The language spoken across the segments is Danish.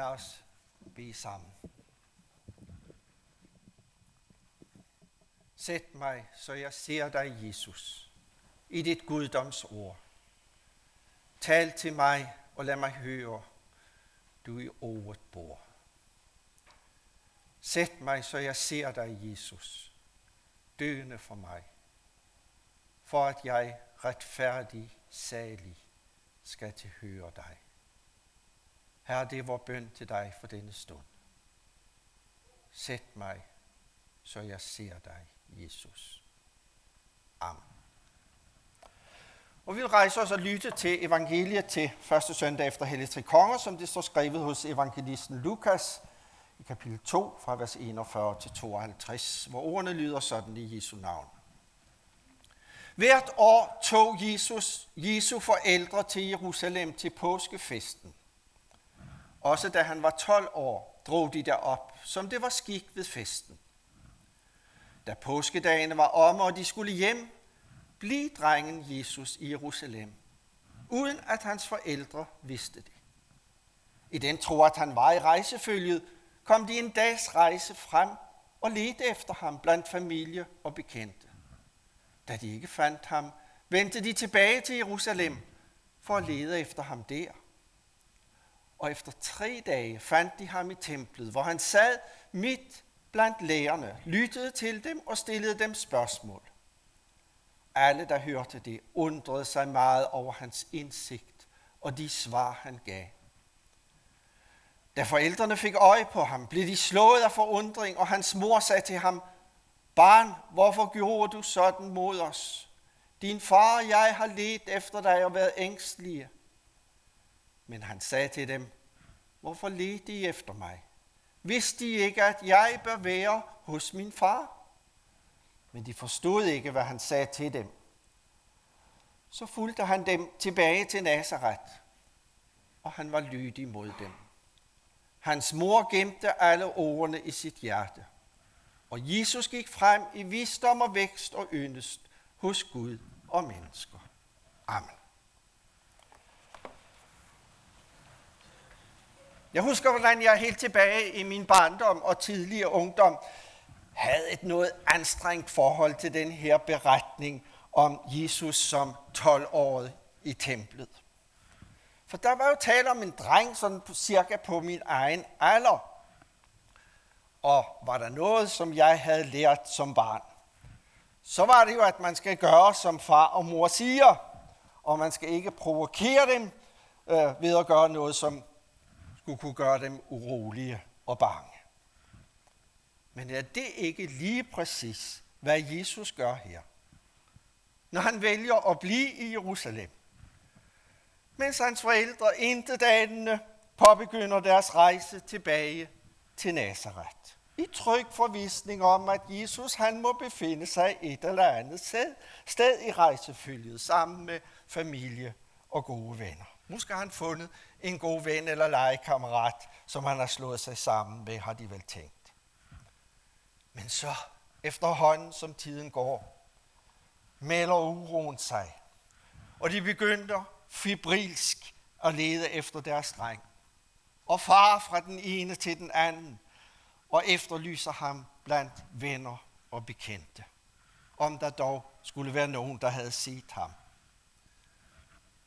Lad os bede sammen. Sæt mig, så jeg ser dig, Jesus, i dit guddoms ord. Tal til mig og lad mig høre, du i ordet bor. Sæt mig, så jeg ser dig, Jesus, døende for mig, for at jeg retfærdig, salig, skal tilhøre dig. Herre, det er vores bøn til dig for denne stund. Sæt mig, så jeg ser dig, Jesus. Amen. Og vi vil rejse os og lytte til evangeliet til første søndag efter Hellig Tre Konger, som det står skrevet hos evangelisten Lukas i kapitel 2 fra vers 41 til 52, hvor ordene lyder sådan i Jesu navn. Hvert år tog Jesus Jesu forældre til Jerusalem til påskefesten. Også da han var 12 år, drog de derop, som det var skik ved festen. Da påskedagene var omme, og de skulle hjem, blev drengen Jesus i Jerusalem, uden at hans forældre vidste det. I den tro, at han var i rejsefølget, kom de en dags rejse frem og ledte efter ham blandt familie og bekendte. Da de ikke fandt ham, vendte de tilbage til Jerusalem for at lede efter ham der. Og efter tre dage fandt de ham i templet, hvor han sad midt blandt lærerne, lyttede til dem og stillede dem spørgsmål. Alle, der hørte det, undrede sig meget over hans indsigt og de svar, han gav. Da forældrene fik øje på ham, blev de slået af forundring, og hans mor sagde til ham, Barn, hvorfor gjorde du sådan mod os? Din far og jeg har let efter dig og været ængstlige. Men han sagde til dem, Hvorfor ledte I efter mig? Vidste I ikke, at jeg bør være hos min far? Men de forstod ikke, hvad han sagde til dem. Så fulgte han dem tilbage til Nazareth, og han var lydig mod dem. Hans mor gemte alle ordene i sit hjerte. Og Jesus gik frem i visdom og vækst og yndest hos Gud og mennesker. Amen. Jeg husker, hvordan jeg helt tilbage i min barndom og tidligere ungdom havde et noget anstrengt forhold til den her beretning om Jesus som 12-året i templet. For der var jo tale om en dreng, sådan cirka på min egen alder. Og var der noget, som jeg havde lært som barn, så var det jo, at man skal gøre, som far og mor siger, og man skal ikke provokere dem øh, ved at gøre noget, som skulle kunne gøre dem urolige og bange. Men er det ikke lige præcis, hvad Jesus gør her? Når han vælger at blive i Jerusalem, mens hans forældre intet påbegynder deres rejse tilbage til Nazareth. I tryg forvisning om, at Jesus han må befinde sig et eller andet sted, sted i rejsefølget sammen med familie og gode venner. Måske har han fundet en god ven eller legekammerat, som han har slået sig sammen med, har de vel tænkt. Men så, efterhånden som tiden går, melder uroen sig, og de begynder fibrilsk at lede efter deres dreng. Og far fra den ene til den anden, og efterlyser ham blandt venner og bekendte. Om der dog skulle være nogen, der havde set ham.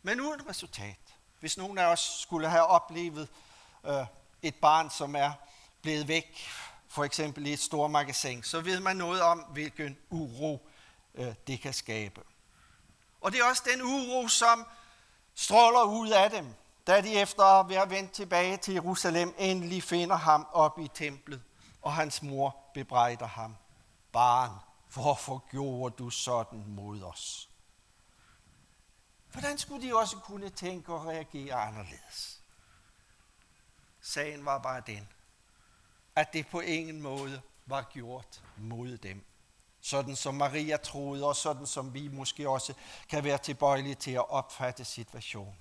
Men uden resultat. Hvis nogen af os skulle have oplevet øh, et barn, som er blevet væk, for eksempel i et stort magasin, så ved man noget om, hvilken uro øh, det kan skabe. Og det er også den uro, som stråler ud af dem, da de efter at være vendt tilbage til Jerusalem endelig finder ham op i templet, og hans mor bebrejder ham. Barn, hvorfor gjorde du sådan mod os? Hvordan skulle de også kunne tænke og reagere anderledes? Sagen var bare den, at det på ingen måde var gjort mod dem. Sådan som Maria troede, og sådan som vi måske også kan være tilbøjelige til at opfatte situationen.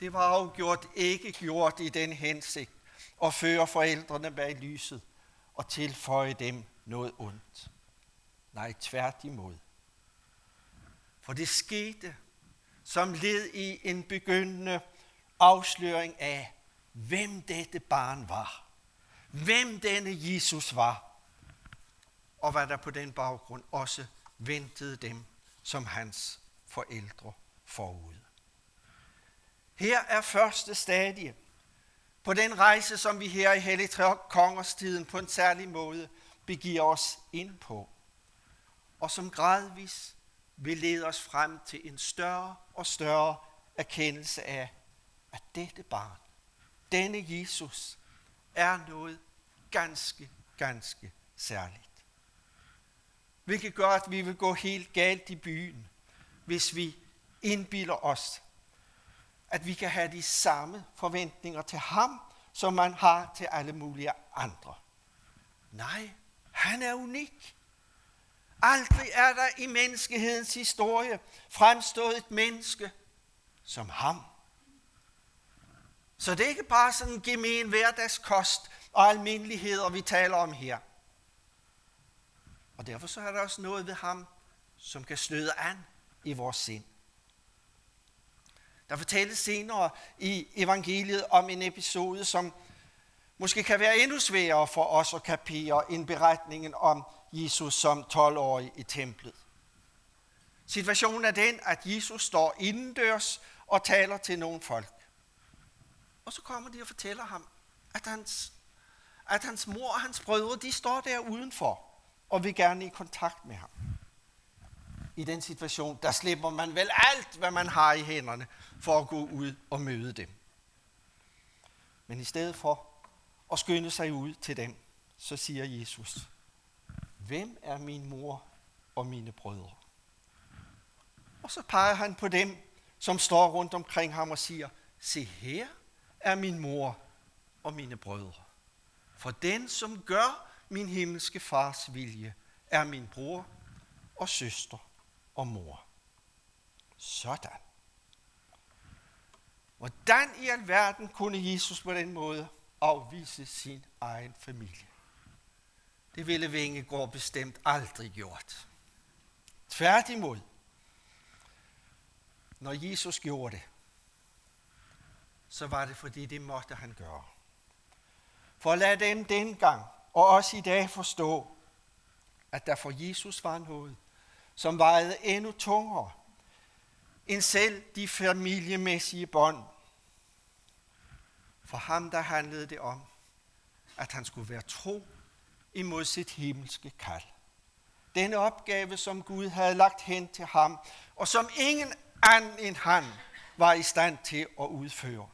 Det var afgjort ikke gjort i den hensigt at føre forældrene bag lyset og tilføje dem noget ondt. Nej, tværtimod. For det skete som led i en begyndende afsløring af, hvem dette barn var. Hvem denne Jesus var. Og hvad der på den baggrund også ventede dem som hans forældre forud. Her er første stadie på den rejse, som vi her i Hellig Kongerstiden på en særlig måde begiver os ind på, og som gradvis vil lede os frem til en større og større erkendelse af, at dette barn, denne Jesus, er noget ganske, ganske særligt. Hvilket gør, at vi vil gå helt galt i byen, hvis vi indbilder os, at vi kan have de samme forventninger til ham, som man har til alle mulige andre. Nej, han er unik. Aldrig er der i menneskehedens historie fremstået et menneske som ham. Så det er ikke bare sådan en gemen hverdagskost og almindeligheder, vi taler om her. Og derfor så er der også noget ved ham, som kan støde an i vores sind. Der fortælles senere i evangeliet om en episode, som måske kan være endnu sværere for os at kapere end beretningen om Jesus som 12-årig i templet. Situationen er den, at Jesus står indendørs og taler til nogle folk. Og så kommer de og fortæller ham, at hans, at hans mor og hans brødre, de står der udenfor og vil gerne i kontakt med ham. I den situation, der slipper man vel alt, hvad man har i hænderne, for at gå ud og møde dem. Men i stedet for at skynde sig ud til dem, så siger Jesus, hvem er min mor og mine brødre? Og så peger han på dem, som står rundt omkring ham og siger, se her er min mor og mine brødre. For den, som gør min himmelske fars vilje, er min bror og søster og mor. Sådan. Hvordan i alverden kunne Jesus på den måde afvise sin egen familie? Det ville Vingegård bestemt aldrig gjort. Tværtimod, når Jesus gjorde det, så var det fordi det måtte han gøre. For lad dem dengang og også i dag forstå, at der for Jesus var noget, som vejede endnu tungere end selv de familiemæssige bånd. For ham der handlede det om, at han skulle være tro imod sit himmelske kald. Den opgave, som Gud havde lagt hen til ham, og som ingen anden end han var i stand til at udføre.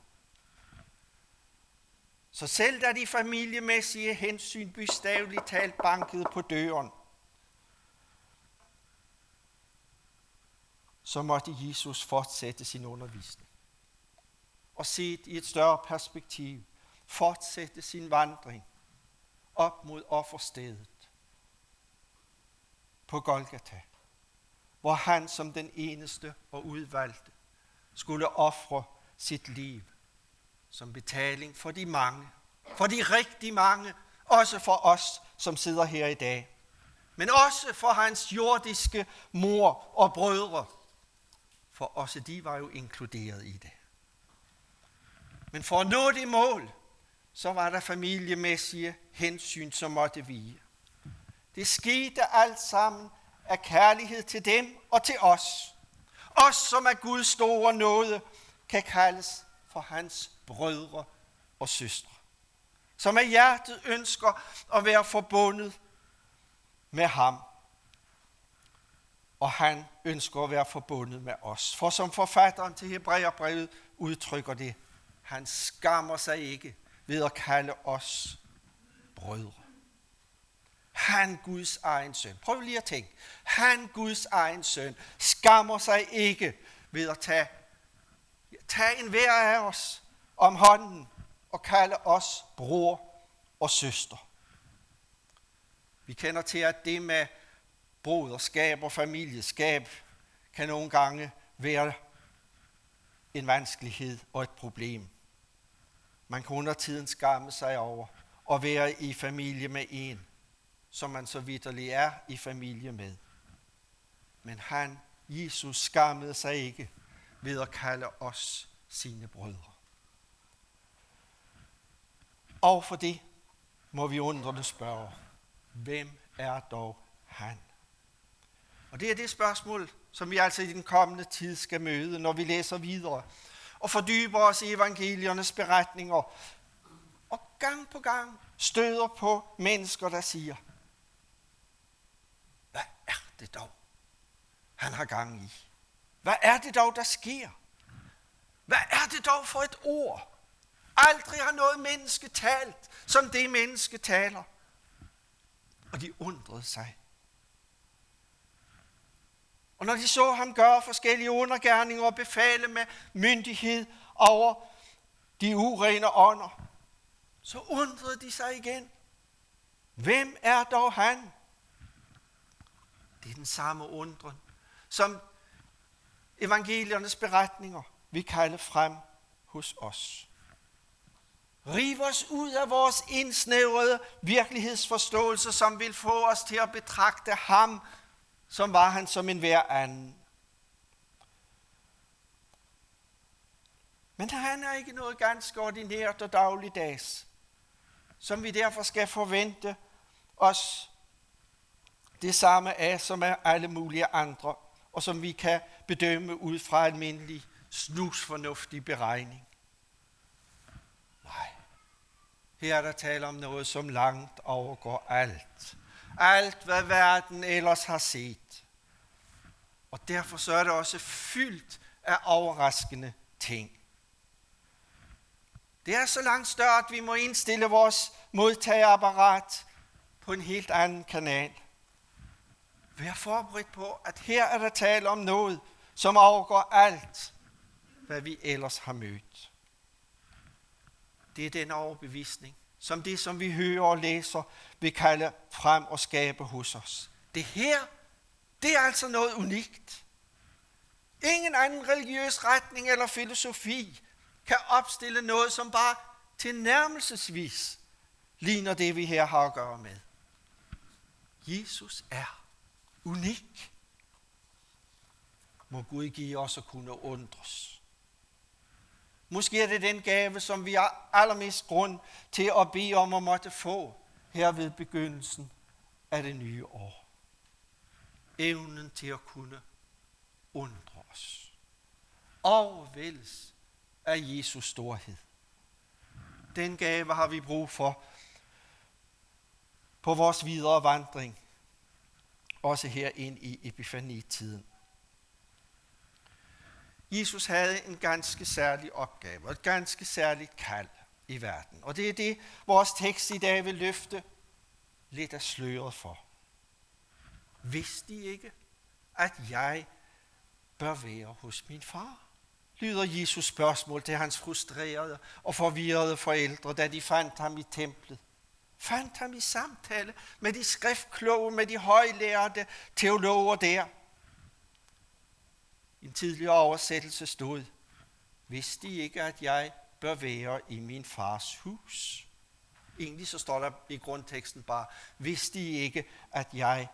Så selv da de familiemæssige hensyn bystavligt talt bankede på døren, så måtte Jesus fortsætte sin undervisning. Og set i et større perspektiv, fortsætte sin vandring op mod offerstedet på Golgata, hvor han som den eneste og udvalgte skulle ofre sit liv som betaling for de mange, for de rigtig mange, også for os, som sidder her i dag, men også for hans jordiske mor og brødre, for også de var jo inkluderet i det. Men for at nå det mål, så var der familiemæssige hensyn, som måtte vige. Det skete alt sammen af kærlighed til dem og til os. Os, som er Guds store nåde, kan kaldes for hans brødre og søstre. Som af hjertet ønsker at være forbundet med ham og han ønsker at være forbundet med os. For som forfatteren til Hebræerbrevet udtrykker det, han skammer sig ikke ved at kalde os brødre. Han, Guds egen søn. Prøv lige at tænke. Han, Guds egen søn, skammer sig ikke ved at tage, tage en hver af os om hånden og kalde os bror og søster. Vi kender til, at det med broderskab og familieskab kan nogle gange være en vanskelighed og et problem. Man kan under tiden skamme sig over at være i familie med en, som man så vidderlig er i familie med. Men han, Jesus, skammede sig ikke ved at kalde os sine brødre. Og for det må vi undrende spørge, hvem er dog han? Og det er det spørgsmål, som vi altså i den kommende tid skal møde, når vi læser videre og fordyber os i evangeliernes beretninger, og gang på gang støder på mennesker, der siger, hvad er det dog, han har gang i? Hvad er det dog, der sker? Hvad er det dog for et ord? Aldrig har noget menneske talt, som det menneske taler. Og de undrede sig. Og når de så ham gøre forskellige undergærninger og befale med myndighed over de urene ånder, så undrede de sig igen. Hvem er dog han? Det er den samme undren, som evangeliernes beretninger vi kalde frem hos os. Riv os ud af vores indsnævrede virkelighedsforståelse, som vil få os til at betragte ham, som var han som en hver anden. Men han er ikke noget ganske ordinært og dagligdags, som vi derfor skal forvente os det samme af, som er alle mulige andre, og som vi kan bedømme ud fra almindelig snusfornuftig beregning. Nej. Her er der tale om noget, som langt overgår alt. Alt, hvad verden ellers har set. Og derfor så er det også fyldt af overraskende ting. Det er så langt større, at vi må indstille vores modtagerapparat på en helt anden kanal. Vær forberedt på, at her er der tale om noget, som overgår alt, hvad vi ellers har mødt. Det er den overbevisning, som det, som vi hører og læser, vil kalde frem og skabe hos os. Det her, det er altså noget unikt. Ingen anden religiøs retning eller filosofi kan opstille noget, som bare tilnærmelsesvis ligner det, vi her har at gøre med. Jesus er unik. Må Gud give os at kunne undres. Måske er det den gave, som vi har allermest grund til at bede om at måtte få her ved begyndelsen af det nye år. Evnen til at kunne undre os. Overvældes af Jesus storhed. Den gave har vi brug for på vores videre vandring. Også her ind i epifanitiden. Jesus havde en ganske særlig opgave, og et ganske særligt kald i verden. Og det er det, vores tekst i dag vil løfte lidt af sløret for. Vidste de ikke, at jeg bør være hos min far? lyder Jesus spørgsmål til hans frustrerede og forvirrede forældre, da de fandt ham i templet. Fandt ham i samtale med de skriftkloge, med de højlærte teologer der. I en tidligere oversættelse stod, vidste de ikke, at jeg bør være i min fars hus? Egentlig så står der i grundteksten bare, vidste I ikke, at jeg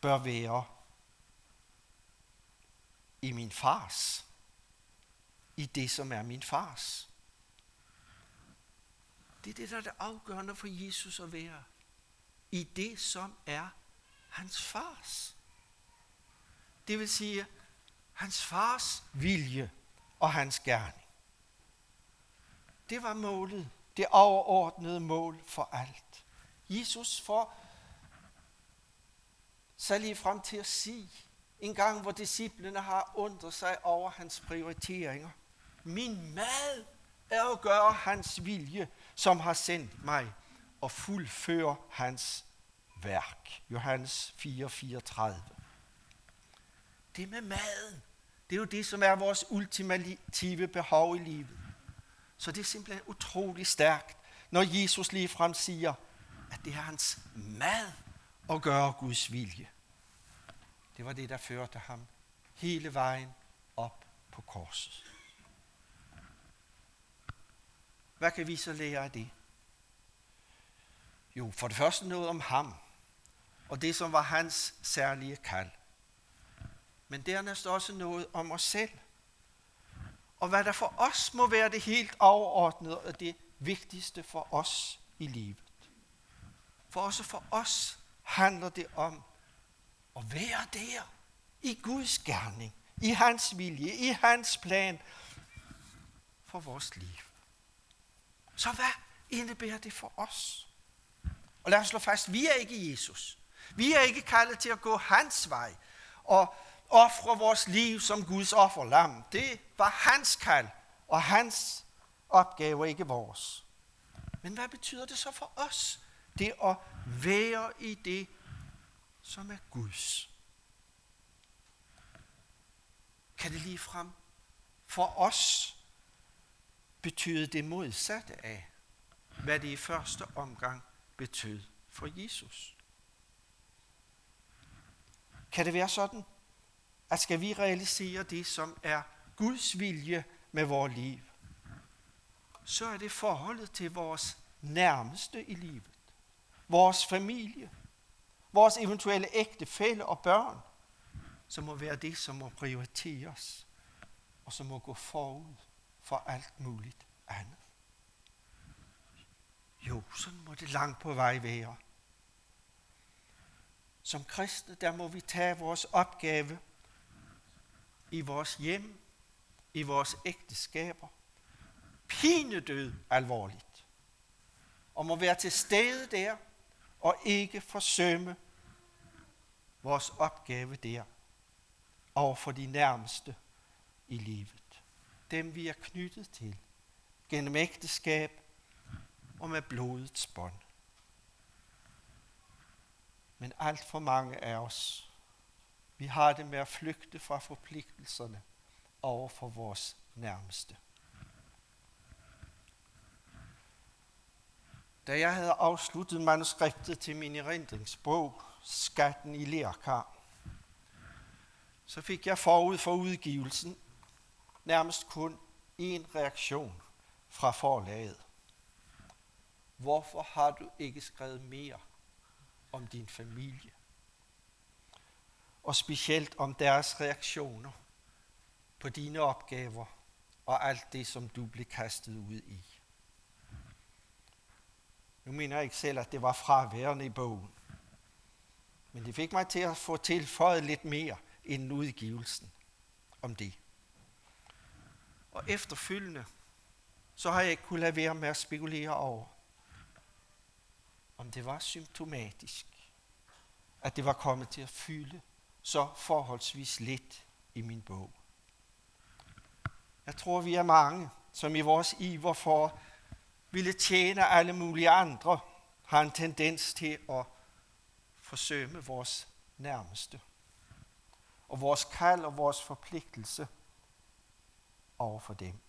bør være i min fars? I det, som er min fars. Det er det, der er det afgørende for Jesus at være. I det, som er hans fars. Det vil sige, hans fars vilje og hans gerning. Det var målet, det overordnede mål for alt. Jesus får så lige frem til at sige, en gang hvor disciplene har undret sig over hans prioriteringer. Min mad er at gøre hans vilje, som har sendt mig, og fuldføre hans værk. Johannes 4:34. Det med maden, det er jo det, som er vores ultimative behov i livet. Så det er simpelthen utrolig stærkt, når Jesus ligefrem siger, at det er hans mad at gøre Guds vilje. Det var det, der førte ham hele vejen op på korset. Hvad kan vi så lære af det? Jo, for det første noget om ham, og det som var hans særlige kald. Men dernæst også noget om os selv. Og hvad der for os må være det helt overordnede, og det vigtigste for os i livet. For også for os handler det om at være der i Guds gerning, i hans vilje, i hans plan for vores liv. Så hvad indebærer det for os? Og lad os slå fast, vi er ikke Jesus. Vi er ikke kaldet til at gå hans vej og ofre vores liv som Guds offerlam. Det var hans kald og hans opgave, ikke vores. Men hvad betyder det så for os? Det at være i det, som er Guds. Kan det lige frem for os betyde det modsatte af, hvad det i første omgang betød for Jesus? Kan det være sådan, at skal vi realisere det, som er Guds vilje med vores liv, så er det forholdet til vores nærmeste i livet, vores familie, vores eventuelle ægtefælle og børn, som må være det, som må prioriteres, og som må gå forud for alt muligt andet. Jo, sådan må det langt på vej være. Som kristne, der må vi tage vores opgave i vores hjem, i vores ægteskaber, pinedød alvorligt. Og må være til stede der, og ikke forsømme vores opgave der over for de nærmeste i livet. Dem vi er knyttet til gennem ægteskab og med blodets bånd. Men alt for mange af os, vi har det med at flygte fra forpligtelserne over for vores nærmeste. Da jeg havde afsluttet manuskriptet til min erindringsbog, Skatten i Lærkar, så fik jeg forud for udgivelsen nærmest kun én reaktion fra forlaget. Hvorfor har du ikke skrevet mere om din familie? Og specielt om deres reaktioner på dine opgaver og alt det, som du blev kastet ud i. Nu mener jeg ikke selv, at det var fraværende i bogen. Men det fik mig til at få tilføjet lidt mere inden udgivelsen om det. Og efterfølgende, så har jeg ikke kunnet lade være med at spekulere over, om det var symptomatisk, at det var kommet til at fylde så forholdsvis lidt i min bog. Jeg tror, vi er mange, som i vores iver for ville tjene alle mulige andre, har en tendens til at forsømme vores nærmeste. Og vores kald og vores forpligtelse over for dem.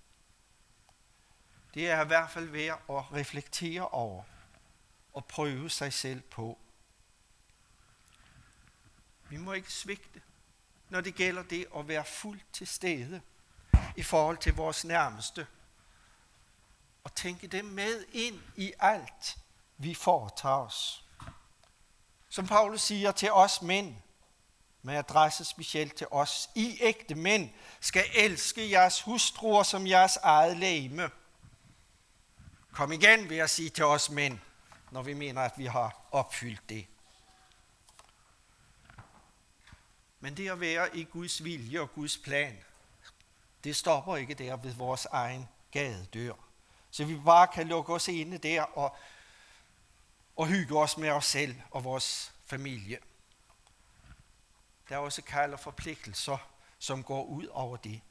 Det er i hvert fald værd at reflektere over og prøve sig selv på. Vi må ikke svigte, når det gælder det at være fuldt til stede i forhold til vores nærmeste. Og tænke dem med ind i alt, vi foretager os. Som Paulus siger til os mænd, med adresse specielt til os, I ægte mænd skal elske jeres hustruer som jeres eget læme. Kom igen, vil jeg sige til os mænd, når vi mener, at vi har opfyldt det. Men det at være i Guds vilje og Guds plan, det stopper ikke der ved vores egen gadedør. Så vi bare kan lukke os inde der og, og hygge os med os selv og vores familie. Der er også kald og forpligtelser, som går ud over det.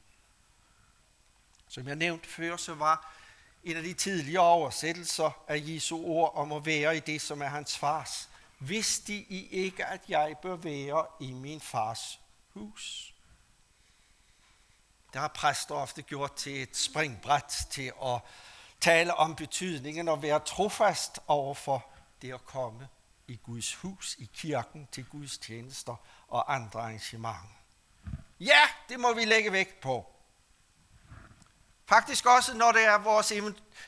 Som jeg nævnte før, så var en af de tidligere oversættelser af Jesu ord om at være i det, som er hans fars. Vidste I ikke, at jeg bør være i min fars hus? Der har præster ofte gjort til et springbræt til at tale om betydningen og være trofast overfor det at komme i Guds hus, i kirken, til Guds tjenester og andre arrangementer. Ja, det må vi lægge vægt på. Faktisk også, når det er vores,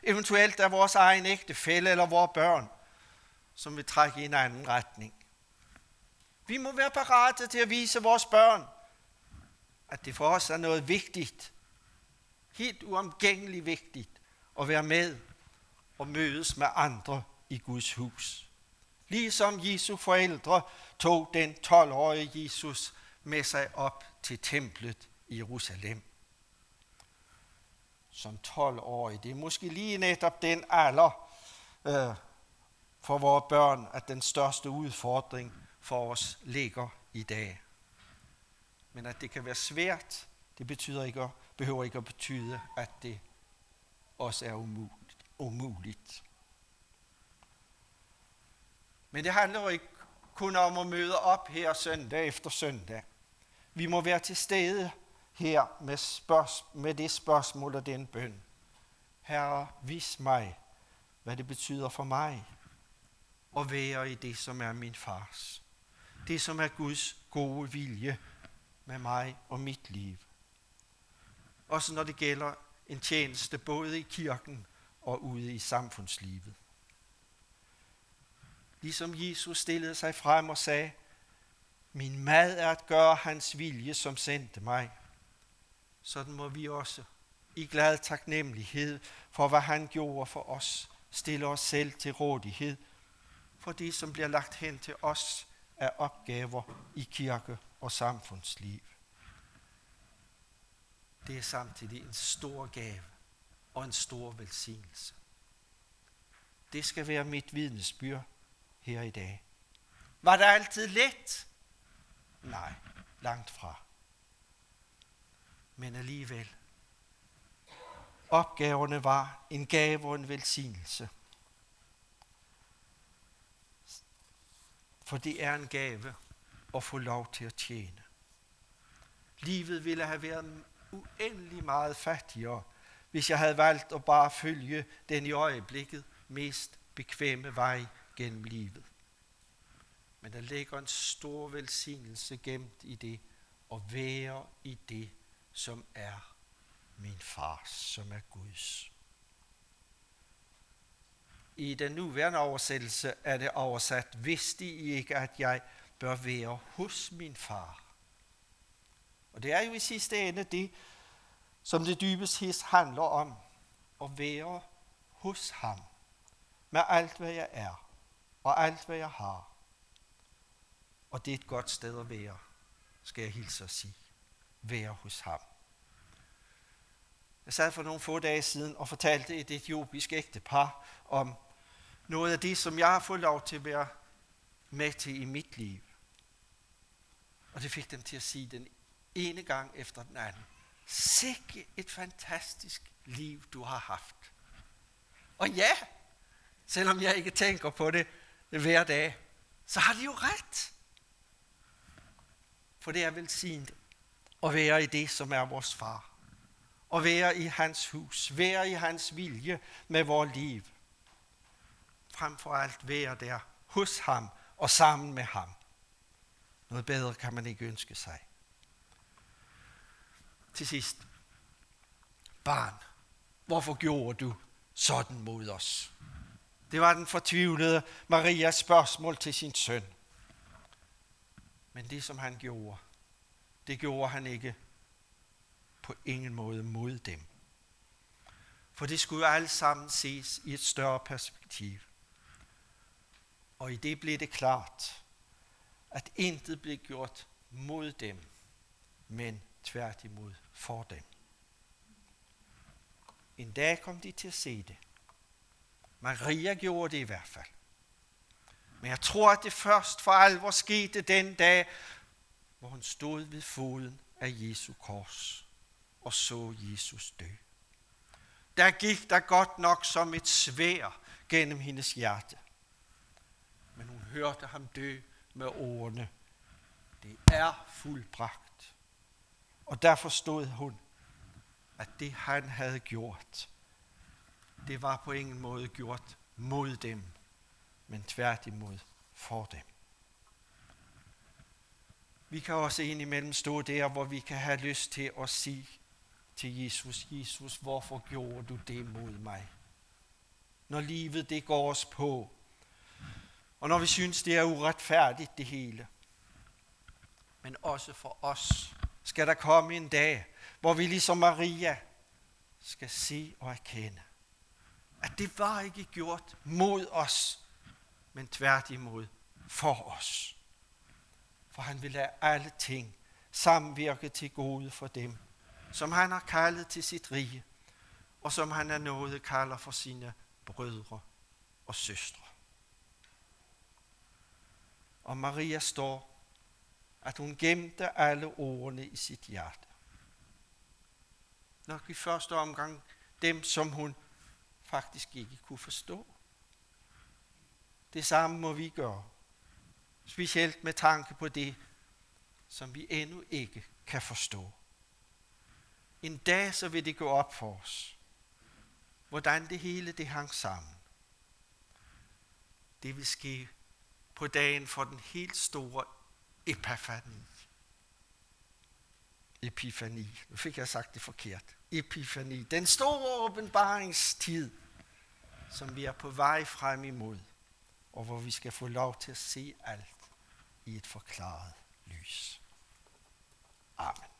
eventuelt er vores egen ægtefælle eller vores børn, som vil trække i en anden retning. Vi må være parate til at vise vores børn, at det for os er noget vigtigt, helt uomgængeligt vigtigt, at være med og mødes med andre i Guds hus. Ligesom Jesu forældre tog den 12-årige Jesus med sig op til templet i Jerusalem. Som 12-årig, det er måske lige netop den alder øh, for vores børn, at den største udfordring for os ligger i dag. Men at det kan være svært, det betyder ikke, behøver ikke at betyde, at det også er umuligt. umuligt. Men det handler jo ikke kun om at møde op her søndag efter søndag. Vi må være til stede her med, spørg- med det spørgsmål og den bøn. Herre, vis mig, hvad det betyder for mig og være i det, som er min fars. Det, som er Guds gode vilje med mig og mit liv. Også når det gælder en tjeneste både i kirken og ude i samfundslivet. Ligesom Jesus stillede sig frem og sagde, min mad er at gøre hans vilje, som sendte mig. Sådan må vi også i glad taknemmelighed for, hvad han gjorde for os, stille os selv til rådighed for det, som bliver lagt hen til os af opgaver i kirke og samfundsliv. Det er samtidig en stor gave og en stor velsignelse. Det skal være mit vidnesbyrd her i dag. Var det altid let? Nej, langt fra. Men alligevel. Opgaverne var en gave og en velsignelse. For det er en gave at få lov til at tjene. Livet ville have været uendelig meget fattigere, hvis jeg havde valgt at bare følge den i øjeblikket mest bekvemme vej gennem livet. Men der ligger en stor velsignelse gemt i det, at være i det, som er min fars, som er Guds. I den nuværende oversættelse er det oversat, vidste I ikke, at jeg bør være hos min far? Og det er jo i sidste ende det, som det dybest his handler om, at være hos ham, med alt hvad jeg er, og alt hvad jeg har. Og det er et godt sted at være, skal jeg hilse og sige. Være hos ham. Jeg sad for nogle få dage siden og fortalte et etiopisk ægtepar om noget af det, som jeg har fået lov til at være med til i mit liv. Og det fik dem til at sige den ene gang efter den anden. Sikke et fantastisk liv, du har haft. Og ja, selvom jeg ikke tænker på det hver dag, så har de jo ret. For det er velsignet at være i det, som er vores far. Og være i hans hus. Være i hans vilje med vores liv. Frem for alt være der hos ham og sammen med ham. Noget bedre kan man ikke ønske sig. Til sidst. Barn, hvorfor gjorde du sådan mod os? Det var den fortvivlede Marias spørgsmål til sin søn. Men det, som han gjorde, det gjorde han ikke på ingen måde mod dem. For det skulle jo sammen ses i et større perspektiv. Og i det blev det klart, at intet blev gjort mod dem, men tværtimod for dem. En dag kom de til at se det. Maria gjorde det i hvert fald. Men jeg tror, at det først for alvor skete den dag, hvor hun stod ved foden af Jesu kors og så Jesus dø. Der gik der godt nok som et svær gennem hendes hjerte. Hørte ham dø med ordene. Det er fuldbragt. Og der forstod hun, at det han havde gjort, det var på ingen måde gjort mod dem, men tværtimod for dem. Vi kan også indimellem stå der, hvor vi kan have lyst til at sige til Jesus, Jesus, hvorfor gjorde du det mod mig? Når livet det går os på, og når vi synes, det er uretfærdigt det hele. Men også for os skal der komme en dag, hvor vi ligesom Maria skal se og erkende, at det var ikke gjort mod os, men tværtimod for os. For han vil lade alle ting samvirke til gode for dem, som han har kaldet til sit rige, og som han er noget kalder for sine brødre og søstre. Og Maria står, at hun gemte alle ordene i sit hjerte. Nok i første omgang dem, som hun faktisk ikke kunne forstå. Det samme må vi gøre. Specielt med tanke på det, som vi endnu ikke kan forstå. En dag så vil det gå op for os, hvordan det hele det hang sammen. Det vil ske på dagen for den helt store epifani. Epifani. Nu fik jeg sagt det forkert. Epifani. Den store åbenbaringstid, som vi er på vej frem imod, og hvor vi skal få lov til at se alt i et forklaret lys. Amen.